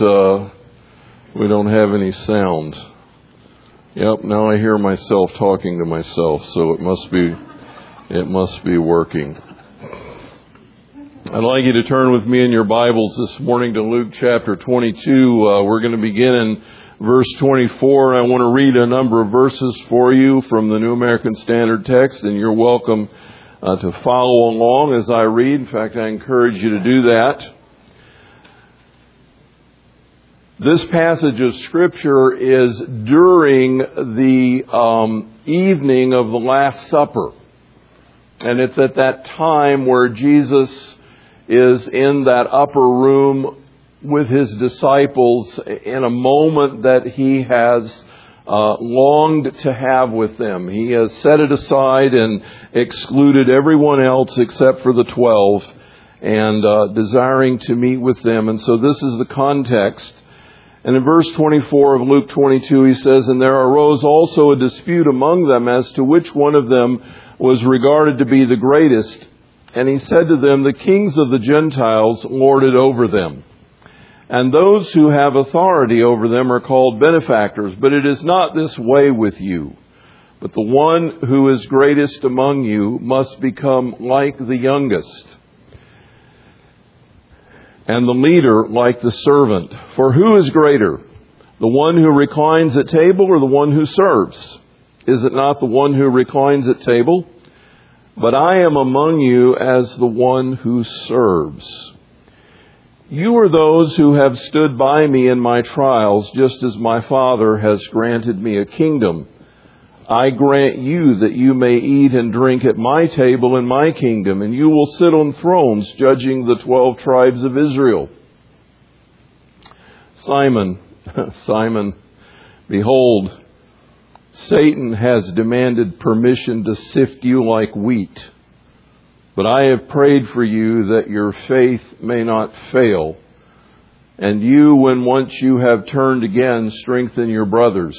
uh, we don't have any sound. Yep, now I hear myself talking to myself, so it must be it must be working. I'd like you to turn with me in your Bibles this morning to Luke chapter 22. Uh, we're going to begin in verse 24. I want to read a number of verses for you from the New American Standard Text, and you're welcome uh, to follow along as I read. In fact, I encourage you to do that. This passage of Scripture is during the um, evening of the Last Supper. And it's at that time where Jesus is in that upper room with his disciples in a moment that he has uh, longed to have with them. He has set it aside and excluded everyone else except for the twelve and uh, desiring to meet with them. And so this is the context and in verse 24 of Luke 22, he says, And there arose also a dispute among them as to which one of them was regarded to be the greatest. And he said to them, The kings of the Gentiles lord it over them. And those who have authority over them are called benefactors. But it is not this way with you. But the one who is greatest among you must become like the youngest and the leader like the servant. For who is greater, the one who reclines at table or the one who serves? Is it not the one who reclines at table? But I am among you as the one who serves. You are those who have stood by me in my trials, just as my Father has granted me a kingdom I grant you that you may eat and drink at my table in my kingdom, and you will sit on thrones judging the twelve tribes of Israel. Simon, Simon, behold, Satan has demanded permission to sift you like wheat. But I have prayed for you that your faith may not fail. And you, when once you have turned again, strengthen your brothers.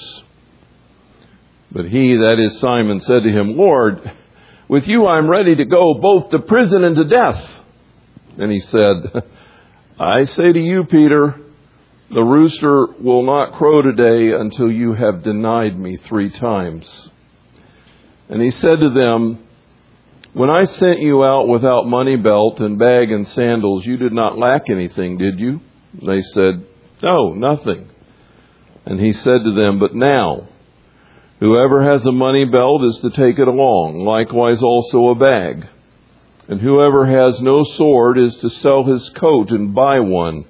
But he, that is Simon, said to him, Lord, with you I am ready to go both to prison and to death. And he said, I say to you, Peter, the rooster will not crow today until you have denied me three times. And he said to them, When I sent you out without money belt and bag and sandals, you did not lack anything, did you? They said, No, nothing. And he said to them, But now, Whoever has a money belt is to take it along, likewise also a bag. And whoever has no sword is to sell his coat and buy one.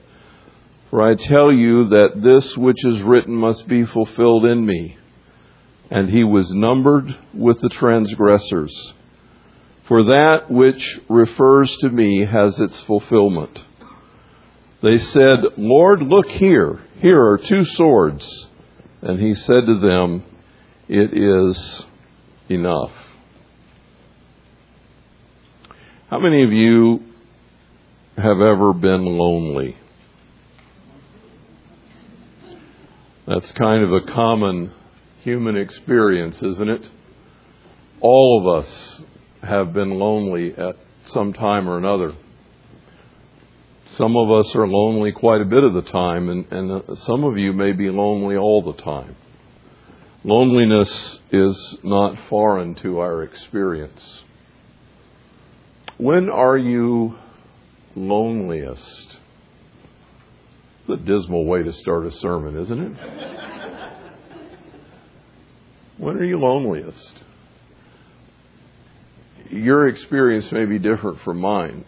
For I tell you that this which is written must be fulfilled in me. And he was numbered with the transgressors. For that which refers to me has its fulfillment. They said, Lord, look here. Here are two swords. And he said to them, it is enough. How many of you have ever been lonely? That's kind of a common human experience, isn't it? All of us have been lonely at some time or another. Some of us are lonely quite a bit of the time, and, and uh, some of you may be lonely all the time. Loneliness is not foreign to our experience. When are you loneliest? It's a dismal way to start a sermon, isn't it? when are you loneliest? Your experience may be different from mine.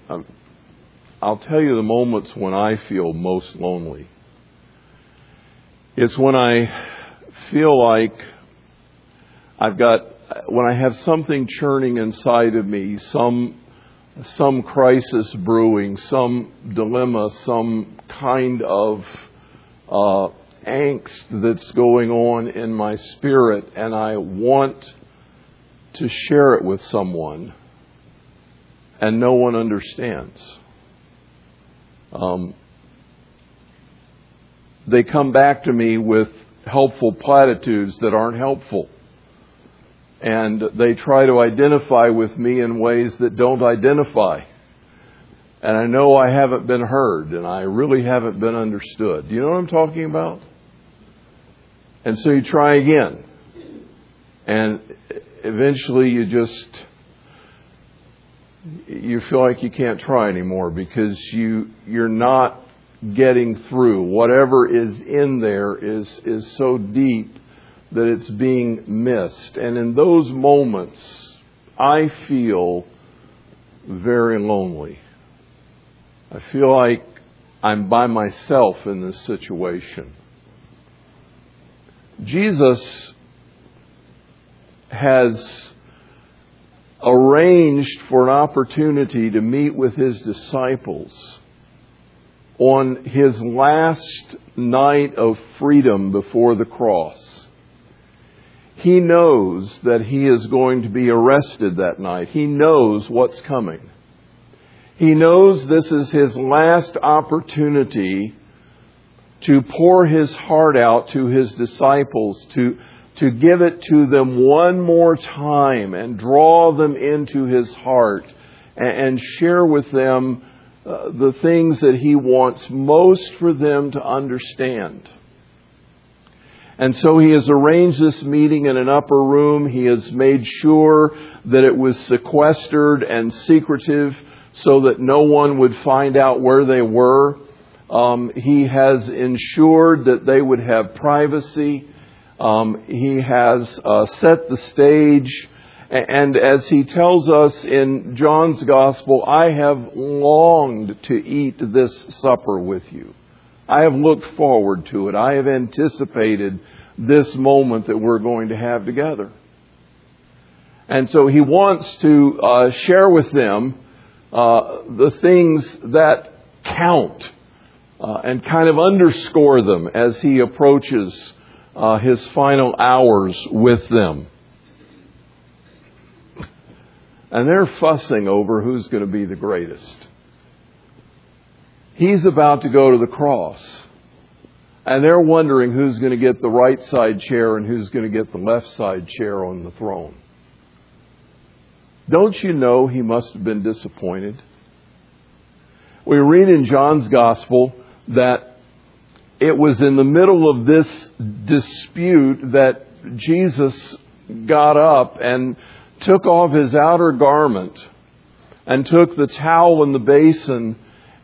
I'll tell you the moments when I feel most lonely. It's when I feel like I've got, when I have something churning inside of me, some, some crisis brewing, some dilemma, some kind of uh, angst that's going on in my spirit, and I want to share it with someone, and no one understands. Um, they come back to me with helpful platitudes that aren't helpful. And they try to identify with me in ways that don't identify. and I know I haven't been heard and I really haven't been understood. Do you know what I'm talking about? And so you try again. And eventually you just you feel like you can't try anymore because you you're not getting through. Whatever is in there is is so deep that it's being missed. And in those moments I feel very lonely. I feel like I'm by myself in this situation. Jesus has arranged for an opportunity to meet with his disciples on his last night of freedom before the cross. He knows that he is going to be arrested that night. He knows what's coming. He knows this is his last opportunity to pour his heart out to his disciples, to, to give it to them one more time and draw them into his heart and, and share with them uh, the things that he wants most for them to understand. And so he has arranged this meeting in an upper room. He has made sure that it was sequestered and secretive so that no one would find out where they were. Um, he has ensured that they would have privacy. Um, he has uh, set the stage. And as he tells us in John's Gospel, I have longed to eat this supper with you. I have looked forward to it. I have anticipated this moment that we're going to have together. And so he wants to uh, share with them uh, the things that count uh, and kind of underscore them as he approaches uh, his final hours with them. And they're fussing over who's going to be the greatest. He's about to go to the cross. And they're wondering who's going to get the right side chair and who's going to get the left side chair on the throne. Don't you know he must have been disappointed? We read in John's Gospel that it was in the middle of this dispute that Jesus got up and took off his outer garment and took the towel and the basin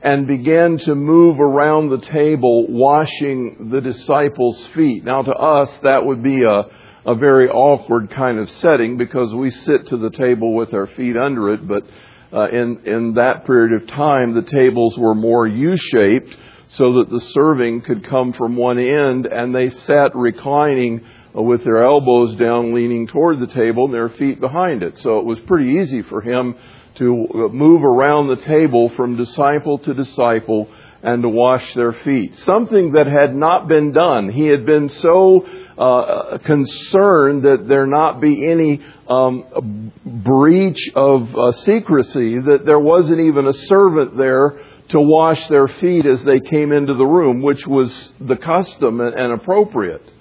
and began to move around the table washing the disciples' feet. Now, to us, that would be a, a very awkward kind of setting because we sit to the table with our feet under it, but uh, in, in that period of time, the tables were more U shaped so that the serving could come from one end, and they sat reclining with their elbows down, leaning toward the table, and their feet behind it. So it was pretty easy for him to move around the table from disciple to disciple and to wash their feet. Something that had not been done. He had been so uh, concerned that there not be any um, breach of uh, secrecy that there wasn't even a servant there to wash their feet as they came into the room, which was the custom and appropriate.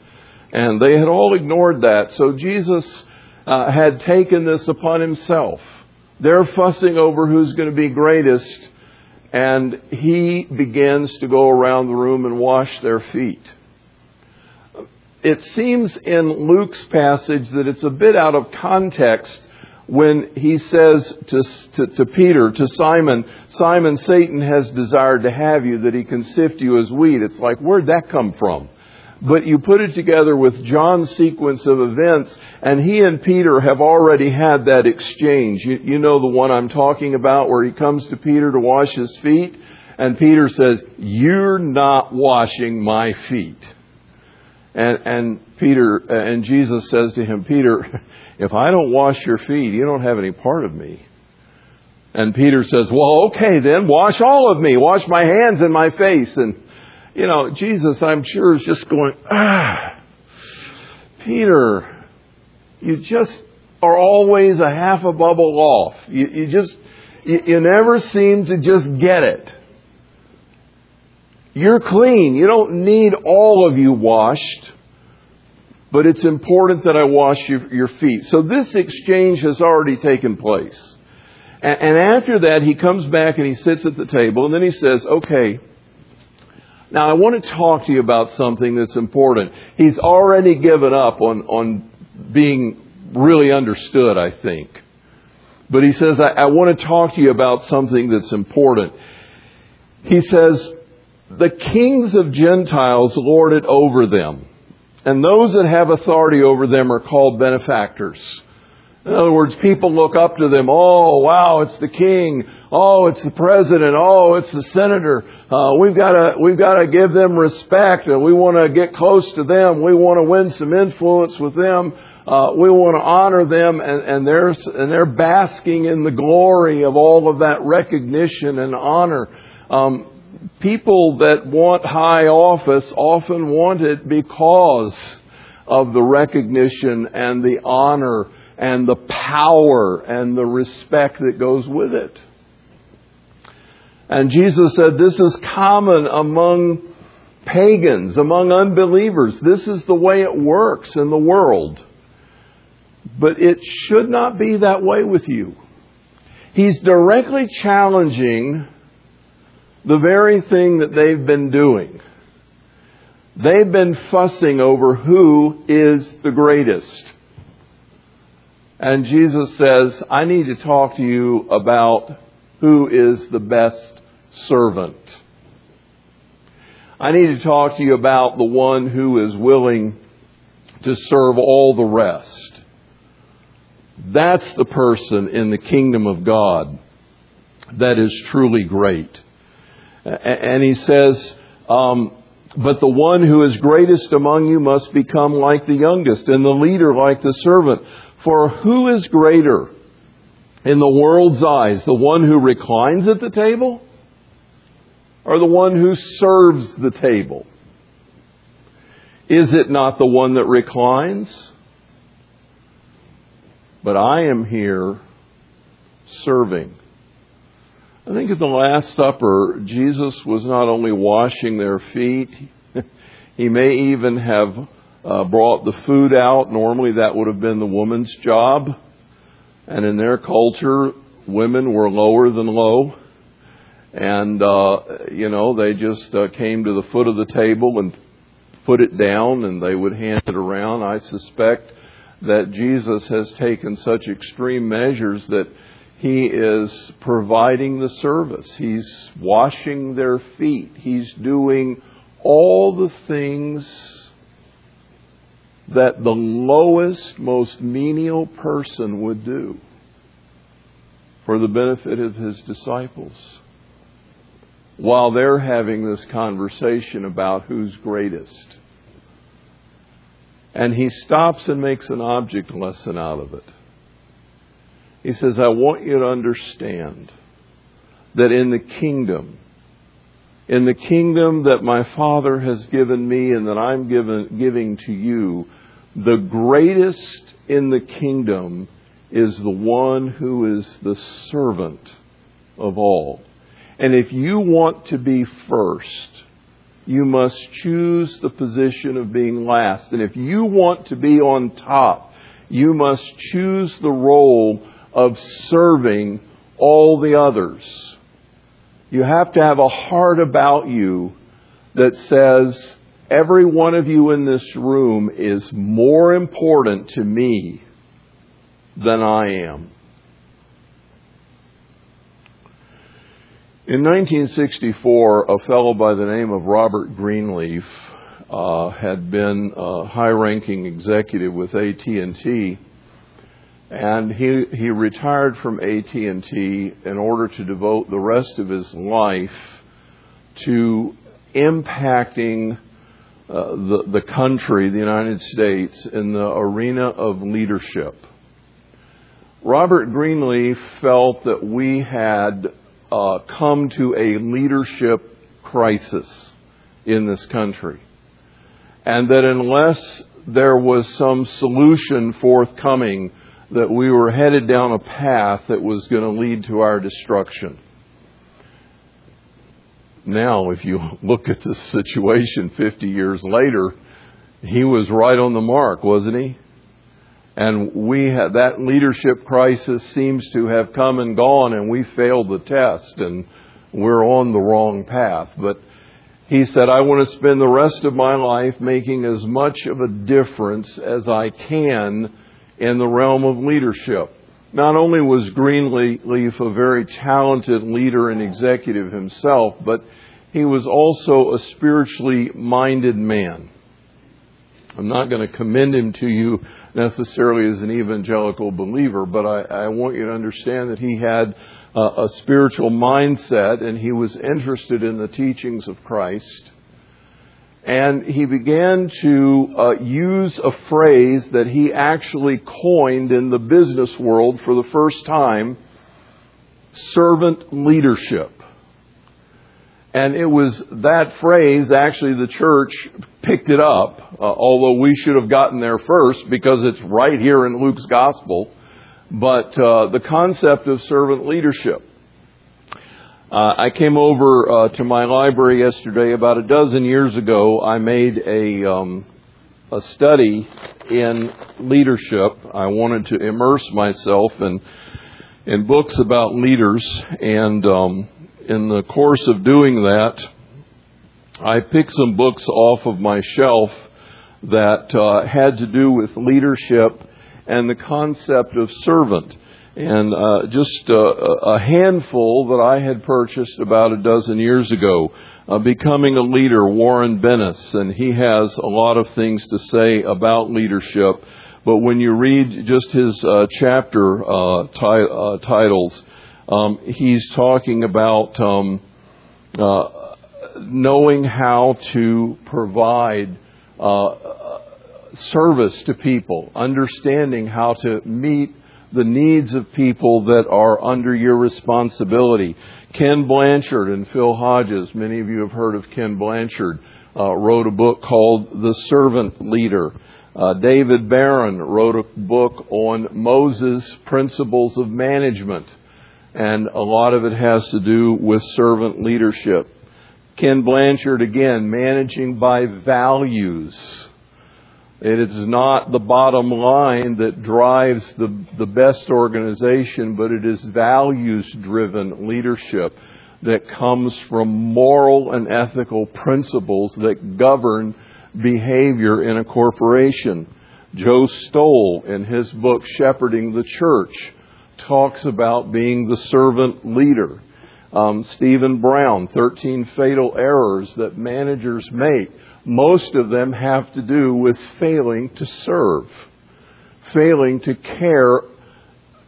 And they had all ignored that. So Jesus uh, had taken this upon himself. They're fussing over who's going to be greatest, and he begins to go around the room and wash their feet. It seems in Luke's passage that it's a bit out of context when he says to, to, to, Peter, to Simon, Simon, Satan has desired to have you that he can sift you as wheat. It's like, where'd that come from? But you put it together with John's sequence of events, and he and Peter have already had that exchange. You, you know the one I'm talking about where he comes to Peter to wash his feet, and Peter says, You're not washing my feet. And, and Peter, and Jesus says to him, Peter, if I don't wash your feet, you don't have any part of me. And Peter says, Well, okay then, wash all of me. Wash my hands and my face. And you know, Jesus, I'm sure, is just going, ah, Peter, you just are always a half a bubble off. You, you just, you, you never seem to just get it. You're clean. You don't need all of you washed, but it's important that I wash your, your feet. So this exchange has already taken place. And, and after that, he comes back and he sits at the table, and then he says, okay, now I want to talk to you about something that's important. He's already given up on, on being really understood, I think. But he says, I, I want to talk to you about something that's important. He says, the kings of Gentiles lord it over them, and those that have authority over them are called benefactors. In other words, people look up to them. Oh, wow, it's the king. Oh, it's the president. Oh, it's the senator. Uh, we've got to we've got to give them respect, and we want to get close to them. We want to win some influence with them. Uh, we want to honor them, and, and they're and they're basking in the glory of all of that recognition and honor. Um, people that want high office often want it because of the recognition and the honor and the power and the respect that goes with it. And Jesus said this is common among pagans, among unbelievers. This is the way it works in the world. But it should not be that way with you. He's directly challenging the very thing that they've been doing. They've been fussing over who is the greatest. And Jesus says, I need to talk to you about who is the best servant. I need to talk to you about the one who is willing to serve all the rest. That's the person in the kingdom of God that is truly great. And he says, um, but the one who is greatest among you must become like the youngest, and the leader like the servant. For who is greater in the world's eyes, the one who reclines at the table or the one who serves the table? Is it not the one that reclines? But I am here serving. I think at the Last Supper, Jesus was not only washing their feet, he may even have uh, brought the food out. Normally, that would have been the woman's job. And in their culture, women were lower than low. And, uh, you know, they just uh, came to the foot of the table and put it down and they would hand it around. I suspect that Jesus has taken such extreme measures that he is providing the service. He's washing their feet. He's doing all the things that the lowest, most menial person would do for the benefit of his disciples while they're having this conversation about who's greatest. And he stops and makes an object lesson out of it. He says, I want you to understand that in the kingdom, in the kingdom that my Father has given me and that I'm given, giving to you, the greatest in the kingdom is the one who is the servant of all. And if you want to be first, you must choose the position of being last. And if you want to be on top, you must choose the role of serving all the others. You have to have a heart about you that says, every one of you in this room is more important to me than I am. In 1964, a fellow by the name of Robert Greenleaf uh, had been a high-ranking executive with AT&T and he he retired from AT&T in order to devote the rest of his life to impacting uh, the the country, the United States, in the arena of leadership. Robert Greenleaf felt that we had uh, come to a leadership crisis in this country, and that unless there was some solution forthcoming that we were headed down a path that was going to lead to our destruction. Now, if you look at the situation 50 years later, he was right on the mark, wasn't he? And we had, that leadership crisis seems to have come and gone and we failed the test and we're on the wrong path. But he said, I want to spend the rest of my life making as much of a difference as I can in the realm of leadership. Not only was Greenleaf a very talented leader and executive himself, but he was also a spiritually minded man. I'm not going to commend him to you necessarily as an evangelical believer, but I, I want you to understand that he had a spiritual mindset and he was interested in the teachings of Christ. And he began to uh, use a phrase that he actually coined in the business world for the first time servant leadership. And it was that phrase, actually, the church picked it up, uh, although we should have gotten there first because it's right here in Luke's gospel. But uh, the concept of servant leadership. Uh, I came over uh, to my library yesterday. About a dozen years ago, I made a um, a study in leadership. I wanted to immerse myself in in books about leaders, and um, in the course of doing that, I picked some books off of my shelf that uh, had to do with leadership and the concept of servant. And uh, just uh, a handful that I had purchased about a dozen years ago. Uh, Becoming a Leader, Warren Bennis, and he has a lot of things to say about leadership. But when you read just his uh, chapter uh, ti- titles, um, he's talking about um, uh, knowing how to provide uh, service to people, understanding how to meet the needs of people that are under your responsibility. Ken Blanchard and Phil Hodges, many of you have heard of Ken Blanchard, uh, wrote a book called The Servant Leader. Uh, David Baron wrote a book on Moses' principles of management and a lot of it has to do with servant leadership. Ken Blanchard, again, managing by values. It is not the bottom line that drives the, the best organization, but it is values driven leadership that comes from moral and ethical principles that govern behavior in a corporation. Joe Stowell, in his book Shepherding the Church, talks about being the servant leader. Um, Stephen Brown, 13 fatal errors that managers make. Most of them have to do with failing to serve, failing to care,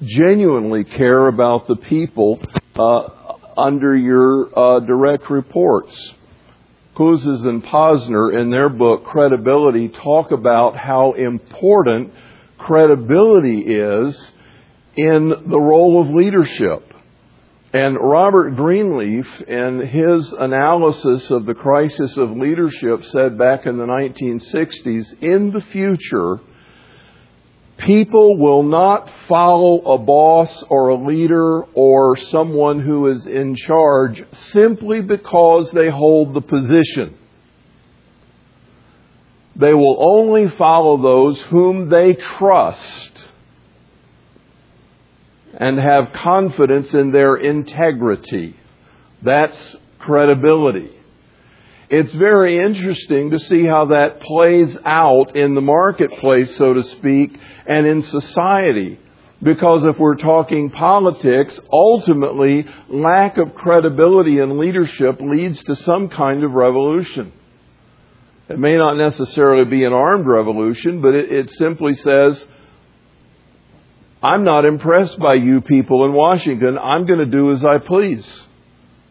genuinely care about the people uh, under your uh, direct reports. Kouzes and Posner, in their book Credibility, talk about how important credibility is in the role of leadership. And Robert Greenleaf, in his analysis of the crisis of leadership, said back in the 1960s in the future, people will not follow a boss or a leader or someone who is in charge simply because they hold the position. They will only follow those whom they trust and have confidence in their integrity. That's credibility. It's very interesting to see how that plays out in the marketplace, so to speak, and in society. Because if we're talking politics, ultimately, lack of credibility in leadership leads to some kind of revolution. It may not necessarily be an armed revolution, but it, it simply says, I'm not impressed by you people in Washington. I'm going to do as I please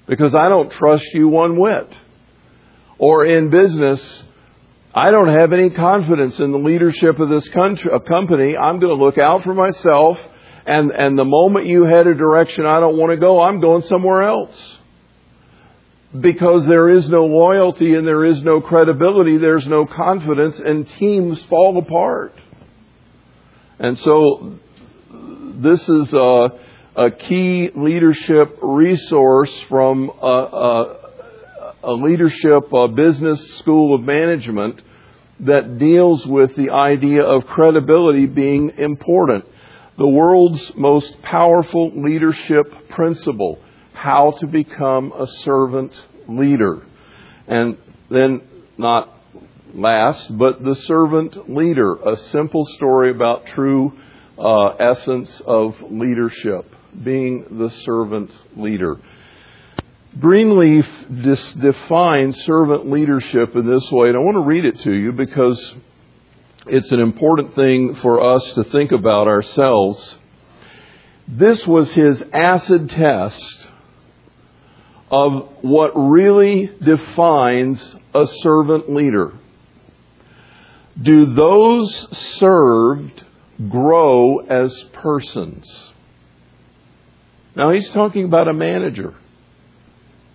because I don't trust you one whit. Or in business, I don't have any confidence in the leadership of this country, a company. I'm going to look out for myself. And, and the moment you head a direction I don't want to go, I'm going somewhere else. Because there is no loyalty and there is no credibility, there's no confidence, and teams fall apart. And so this is a, a key leadership resource from a, a, a leadership a business school of management that deals with the idea of credibility being important. The world's most powerful leadership principle, how to become a servant leader. And then, not last, but the servant leader, a simple story about true uh, essence of leadership, being the servant leader. Greenleaf dis- defines servant leadership in this way, and I want to read it to you because it's an important thing for us to think about ourselves. This was his acid test of what really defines a servant leader. Do those served grow as persons? Now he's talking about a manager.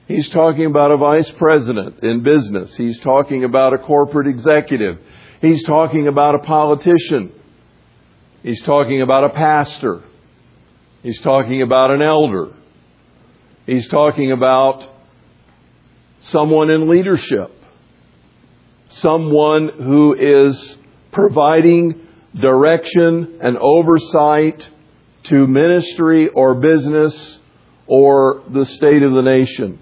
He's talking about a vice president in business. He's talking about a corporate executive. He's talking about a politician. He's talking about a pastor. He's talking about an elder. He's talking about someone in leadership. Someone who is providing direction and oversight to ministry or business or the state of the nation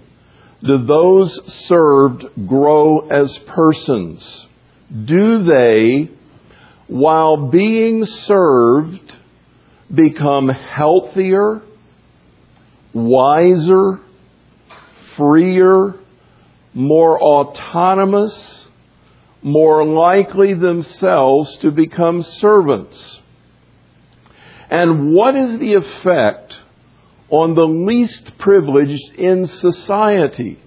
do those served grow as persons? Do they, while being served, become healthier, wiser, freer, more autonomous, more likely themselves to become servants? And what is the effect on the least privileged in society?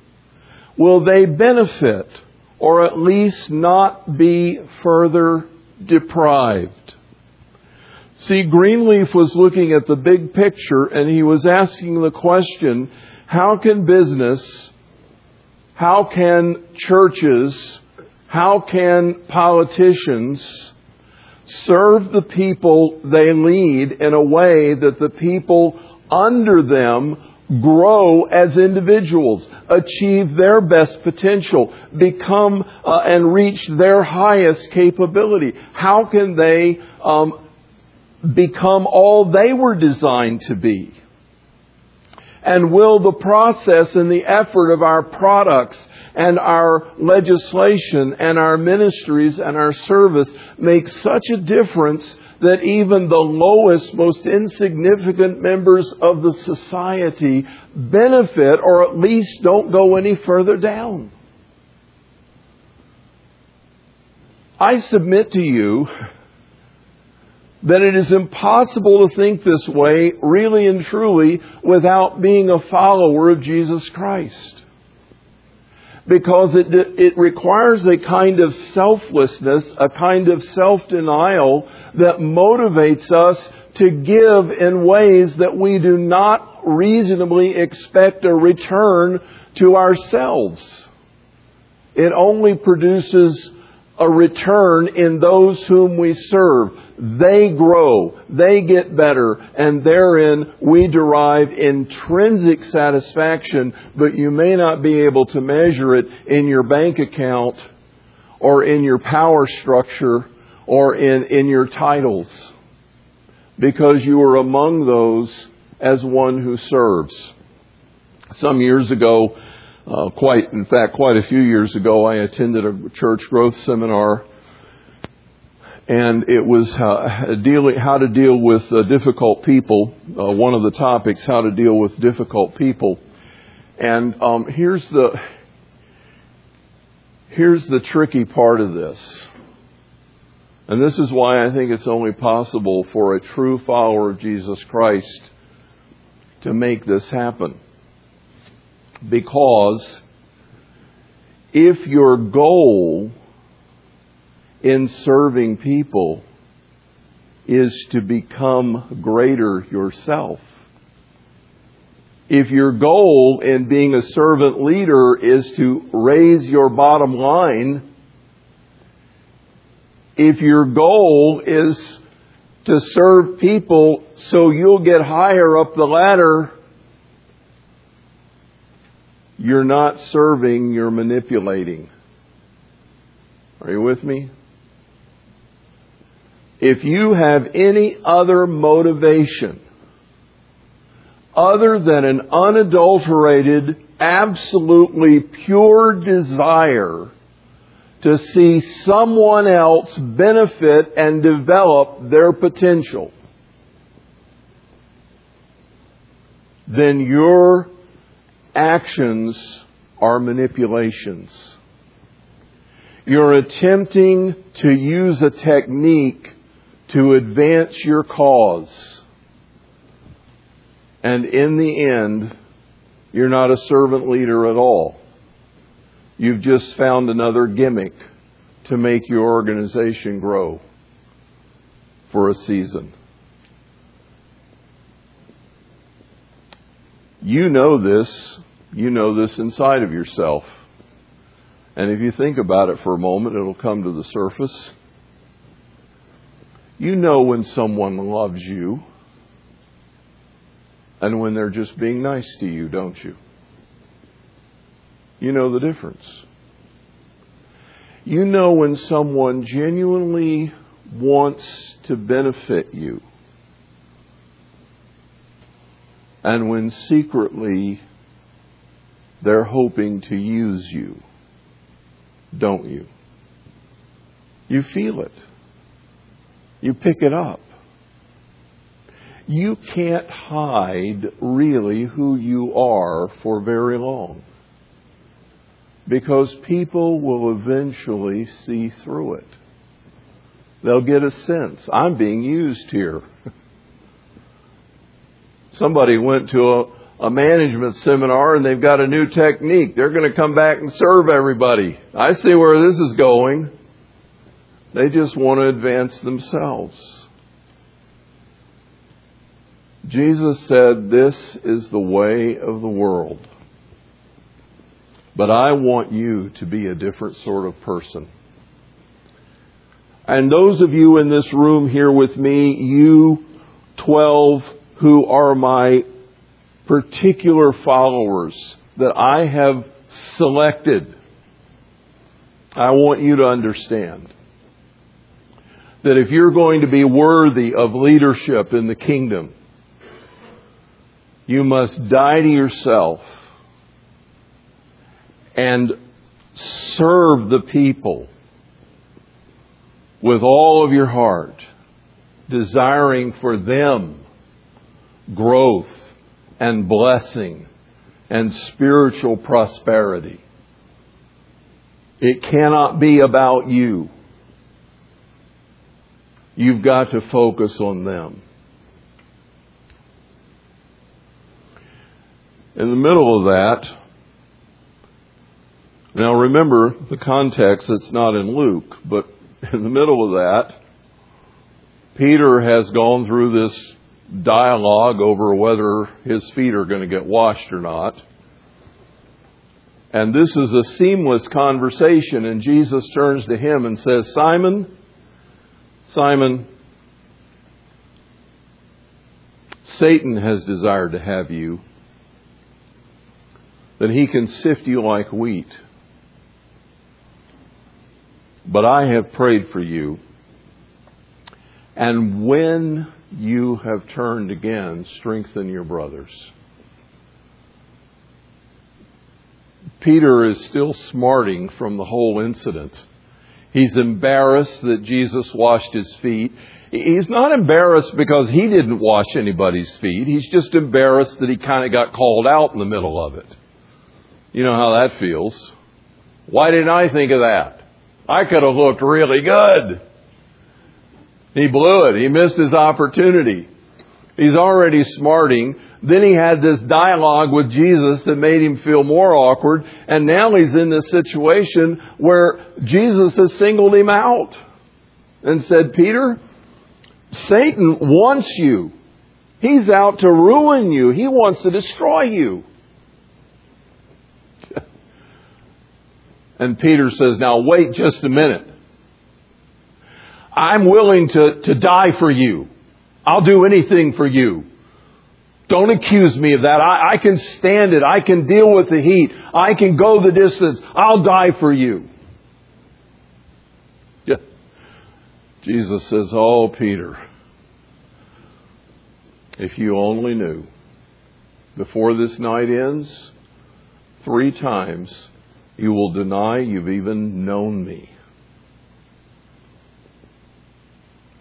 Will they benefit or at least not be further deprived? See, Greenleaf was looking at the big picture and he was asking the question, how can business, how can churches, how can politicians serve the people they lead in a way that the people under them grow as individuals, achieve their best potential, become uh, and reach their highest capability? How can they um, become all they were designed to be? And will the process and the effort of our products and our legislation and our ministries and our service make such a difference that even the lowest, most insignificant members of the society benefit or at least don't go any further down. I submit to you that it is impossible to think this way really and truly without being a follower of Jesus Christ because it, it requires a kind of selflessness, a kind of self-denial that motivates us to give in ways that we do not reasonably expect a return to ourselves. It only produces a return in those whom we serve. They grow, they get better, and therein we derive intrinsic satisfaction, but you may not be able to measure it in your bank account or in your power structure or in, in your titles because you are among those as one who serves. Some years ago, uh, quite, in fact, quite a few years ago, I attended a church growth seminar, and it was uh, dealing how to deal with uh, difficult people. Uh, one of the topics, how to deal with difficult people, and um, here's the here's the tricky part of this. And this is why I think it's only possible for a true follower of Jesus Christ to make this happen. Because if your goal in serving people is to become greater yourself, if your goal in being a servant leader is to raise your bottom line, if your goal is to serve people so you'll get higher up the ladder, you're not serving, you're manipulating. Are you with me? if you have any other motivation other than an unadulterated, absolutely pure desire to see someone else benefit and develop their potential, then your actions are manipulations. You're attempting to use a technique to advance your cause. And in the end, you're not a servant leader at all. You've just found another gimmick to make your organization grow for a season. You know this. You know this inside of yourself. And if you think about it for a moment, it'll come to the surface. You know when someone loves you and when they're just being nice to you, don't you? You know the difference. You know when someone genuinely wants to benefit you and when secretly they're hoping to use you, don't you? You feel it. You pick it up. You can't hide really who you are for very long because people will eventually see through it. They'll get a sense. I'm being used here. Somebody went to a, a, management seminar and they've got a new technique. They're going to come back and serve everybody. I see where this is going. They just want to advance themselves. Jesus said, This is the way of the world. But I want you to be a different sort of person. And those of you in this room here with me, you 12 who are my particular followers that I have selected, I want you to understand that if you're going to be worthy of leadership in the kingdom, you must die to yourself and serve the people with all of your heart, desiring for them growth and blessing and spiritual prosperity. It cannot be about you. You've got to focus on them. In the middle of that, now remember the context, it's not in Luke, but in the middle of that, Peter has gone through this dialogue over whether his feet are going to get washed or not. And this is a seamless conversation, and Jesus turns to him and says, Simon, Simon, Satan has desired to have you, that he can sift you like wheat. But I have prayed for you. And when you have turned again, strengthen your brothers. Peter is still smarting from the whole incident. He's embarrassed that Jesus washed his feet. He's not embarrassed because he didn't wash anybody's feet. He's just embarrassed that he kind of got called out in the middle of it. You know how that feels. Why didn't I think of that? I could have looked really good. He blew it. He missed his opportunity. He's already smarting. Then he had this dialogue with Jesus that made him feel more awkward. And now he's in this situation where Jesus has singled him out and said, Peter, Satan wants you. He's out to ruin you. He wants to destroy you. And Peter says, Now wait just a minute. I'm willing to, to die for you. I'll do anything for you. Don't accuse me of that. I, I can stand it. I can deal with the heat. I can go the distance. I'll die for you. Yeah. Jesus says, Oh, Peter, if you only knew, before this night ends, three times you will deny you've even known me.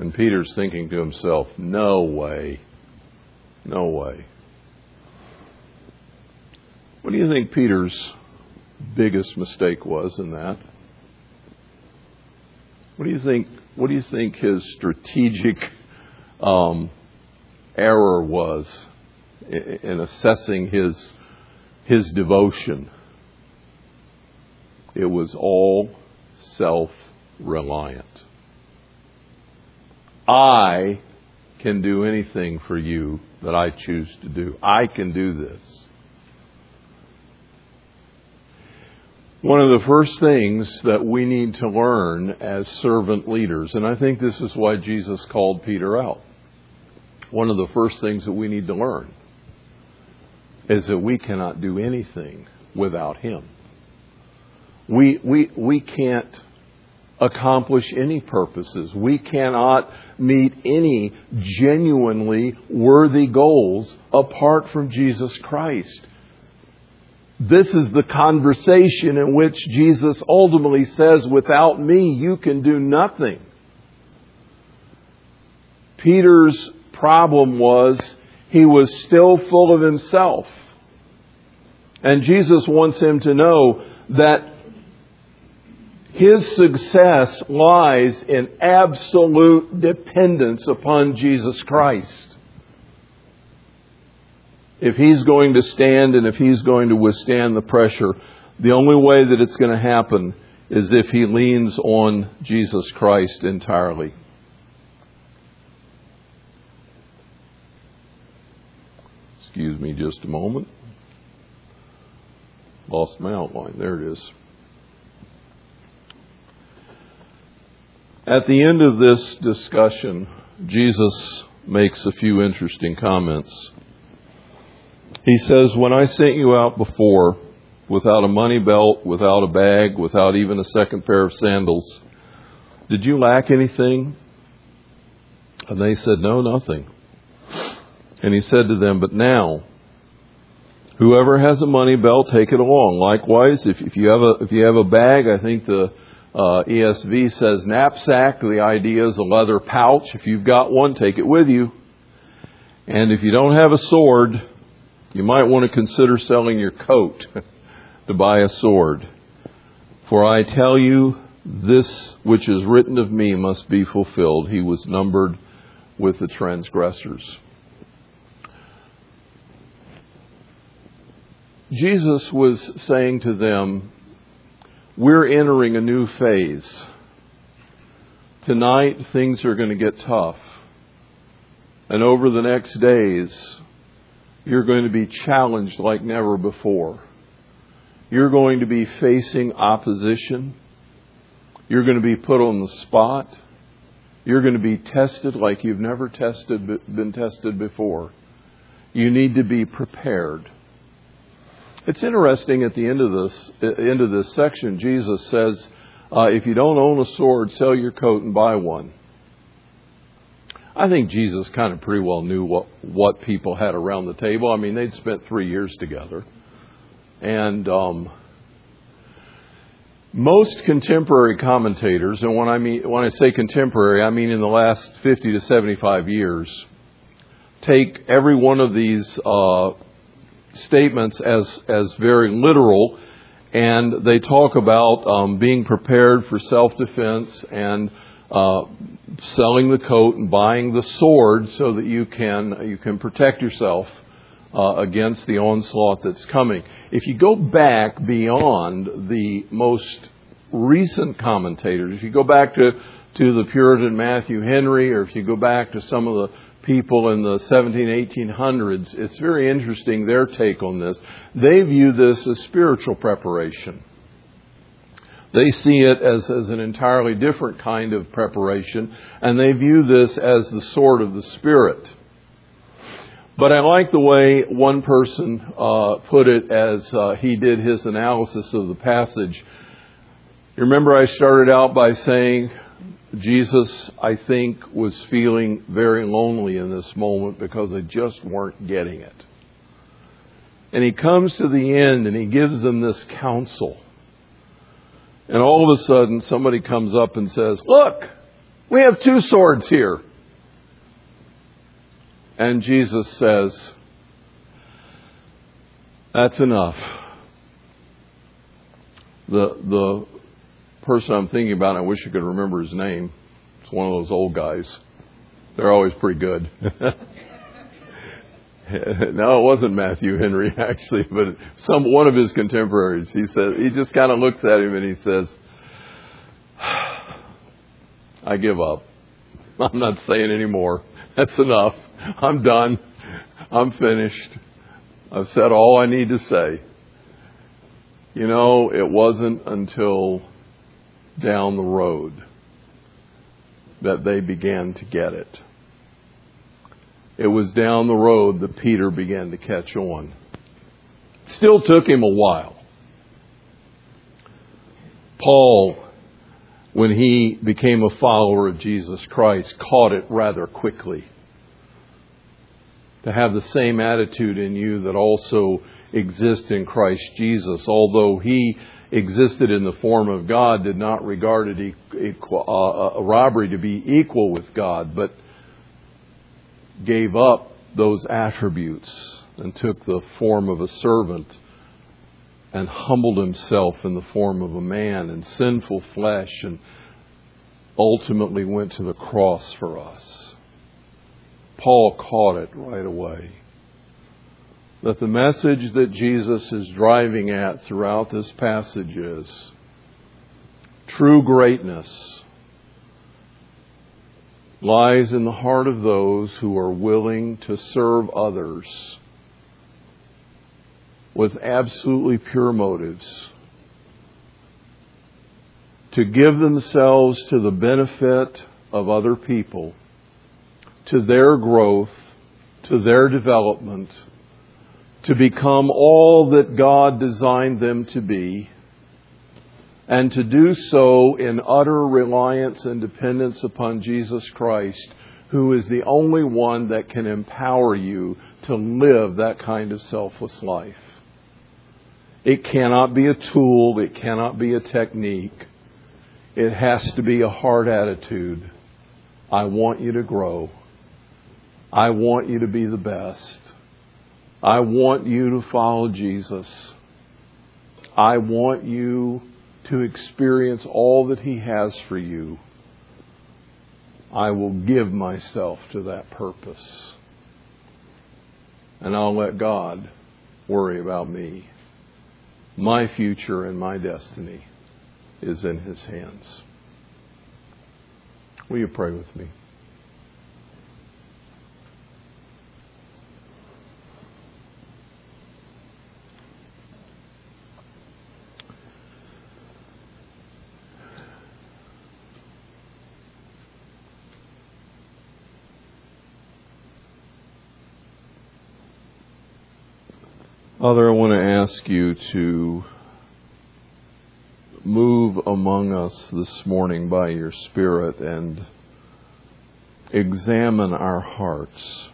And Peter's thinking to himself, No way. No way. What do you think Peter's biggest mistake was in that? What do you think? What do you think his strategic um, error was in assessing his his devotion? It was all self-reliant. I can do anything for you that I choose to do. I can do this. One of the first things that we need to learn as servant leaders, and I think this is why Jesus called Peter out. One of the first things that we need to learn is that we cannot do anything without Him. We, we, we can't accomplish any purposes. We cannot meet any genuinely worthy goals apart from Jesus Christ. This is the conversation in which Jesus ultimately says, Without me, you can do nothing. Peter's problem was he was still full of himself. And Jesus wants him to know that his success lies in absolute dependence upon Jesus Christ if he's going to stand and if he's going to withstand the pressure, the only way that it's going to happen is if he leans on Jesus Christ entirely. Excuse me just a moment. Lost my outline. There it is. At the end of this discussion, Jesus makes a few interesting comments. He says, When I sent you out before, without a money belt, without a bag, without even a second pair of sandals, did you lack anything? And they said, No, nothing. And he said to them, But now, whoever has a money belt, take it along. Likewise, if, if you have a if you have a bag, I think the uh, ESV says knapsack. The idea is a leather pouch. If you've got one, take it with you. And if you don't have a sword, you might want to consider selling your coat to buy a sword. For I tell you, this which is written of me must be fulfilled. He was numbered with the transgressors. Jesus was saying to them, We're entering a new phase. Tonight, things are going to get tough. And over the next days, you're going to be challenged like never before. You're going to be facing opposition. You're going to be put on the spot. You're going to be tested like you've never tested, been tested before. You need to be prepared. It's interesting at the end of this end of this section, Jesus says, uh, "If you don't own a sword, sell your coat and buy one." I think Jesus kind of pretty well knew what what people had around the table. I mean, they'd spent three years together, and um, most contemporary commentators, and when I mean when I say contemporary, I mean in the last fifty to seventy-five years, take every one of these uh, statements as as very literal, and they talk about um, being prepared for self-defense and uh, selling the coat and buying the sword so that you can you can protect yourself uh, against the onslaught that's coming. If you go back beyond the most recent commentators, if you go back to to the Puritan Matthew Henry, or if you go back to some of the people in the 17, 1800s, it's very interesting their take on this. They view this as spiritual preparation. They see it as, as an entirely different kind of preparation, and they view this as the sword of the Spirit. But I like the way one person uh, put it as uh, he did his analysis of the passage. You remember, I started out by saying Jesus, I think, was feeling very lonely in this moment because they just weren't getting it. And he comes to the end and he gives them this counsel. And all of a sudden, somebody comes up and says, Look, we have two swords here. And Jesus says, That's enough. The, the person I'm thinking about, I wish I could remember his name. It's one of those old guys. They're always pretty good. no, it wasn't Matthew Henry actually, but some one of his contemporaries. He said he just kind of looks at him and he says, "I give up. I'm not saying anymore. That's enough. I'm done. I'm finished. I've said all I need to say." You know, it wasn't until down the road that they began to get it. It was down the road that Peter began to catch on. Still took him a while. Paul, when he became a follower of Jesus Christ, caught it rather quickly. To have the same attitude in you that also exists in Christ Jesus, although he existed in the form of God did not regard it equal, uh, a robbery to be equal with God, but gave up those attributes and took the form of a servant and humbled himself in the form of a man in sinful flesh and ultimately went to the cross for us. Paul caught it right away that the message that Jesus is driving at throughout this passage is true greatness lies in the heart of those who are willing to serve others with absolutely pure motives, to give themselves to the benefit of other people, to their growth, to their development to become all that God designed them to be, and to do so in utter reliance and dependence upon Jesus Christ, who is the only one that can empower you to live that kind of selfless life. It cannot be a tool, it cannot be a technique. It has to be a heart attitude. I want you to grow. I want you to be the best. I want you to follow Jesus. I want you to experience all that He has for you. I will give myself to that purpose. And I'll let God worry about me. My future and my destiny is in His hands. Will you pray with me? Father, I want to ask you to move among us this morning by your Spirit and examine our hearts.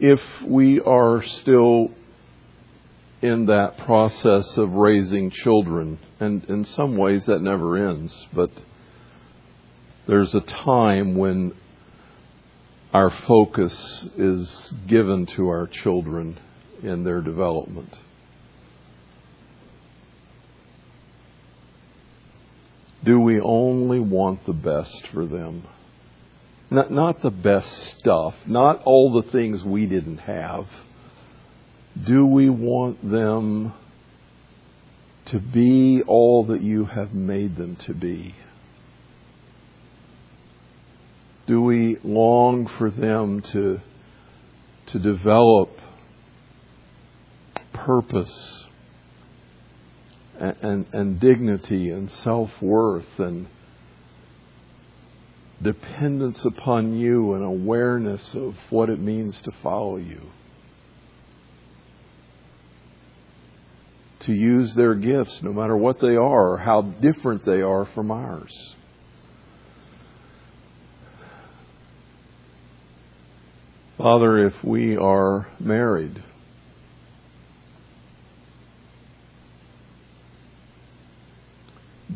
If we are still in that process of raising children, and in some ways that never ends, but there's a time when our focus is given to our children in their development. Do we only want the best for them? Not, not the best stuff, not all the things we didn't have. Do we want them to be all that you have made them to be? Do we long for them to, to develop purpose and, and, and dignity and self worth and dependence upon you and awareness of what it means to follow you? to use their gifts, no matter what they are or how different they are from ours. Father, if we are married,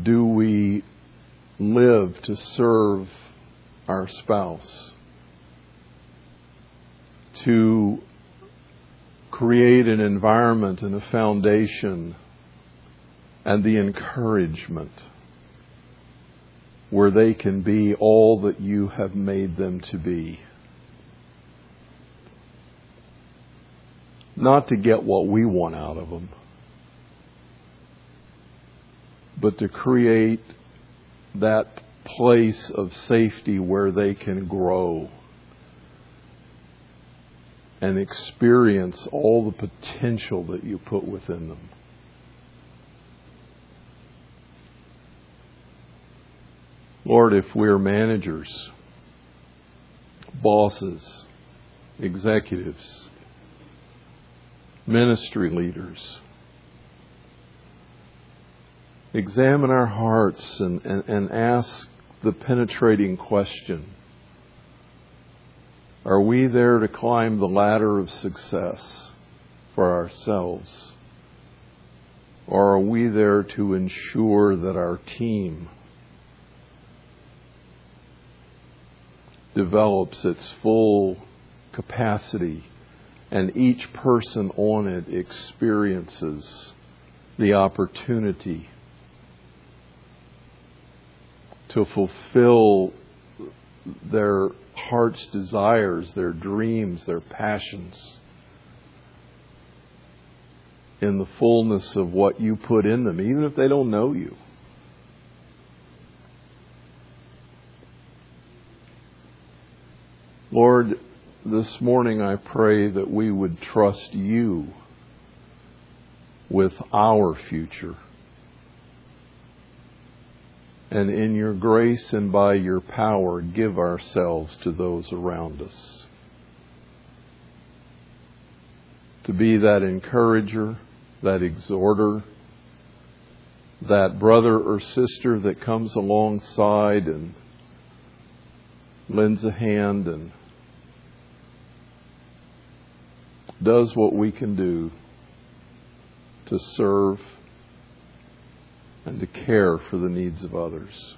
do we live to serve our spouse? To create an environment and a foundation and the encouragement where they can be all that you have made them to be. Not to get what we want out of them, but to create that place of safety where they can grow and experience all the potential that you put within them. Lord, if we're managers, bosses, executives, ministry leaders, examine our hearts and, and, and ask the penetrating question Are we there to climb the ladder of success for ourselves? Or are we there to ensure that our team develops its full capacity and each person on it experiences the opportunity to fulfill their heart's desires, their dreams, their passions in the fullness of what you put in them, even if they don't know you. Lord, this morning I pray that we would trust you with our future and in your grace and by your power, give ourselves to those around us. To be that encourager, that exhorter, that brother or sister that comes alongside and lends a hand and does what we can do to serve and to care for the needs of others.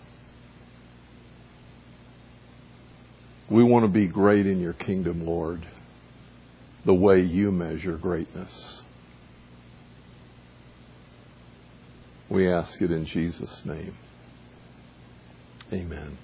We want to be great in your kingdom, Lord, the way you measure greatness. We ask it in Jesus' name. Amen.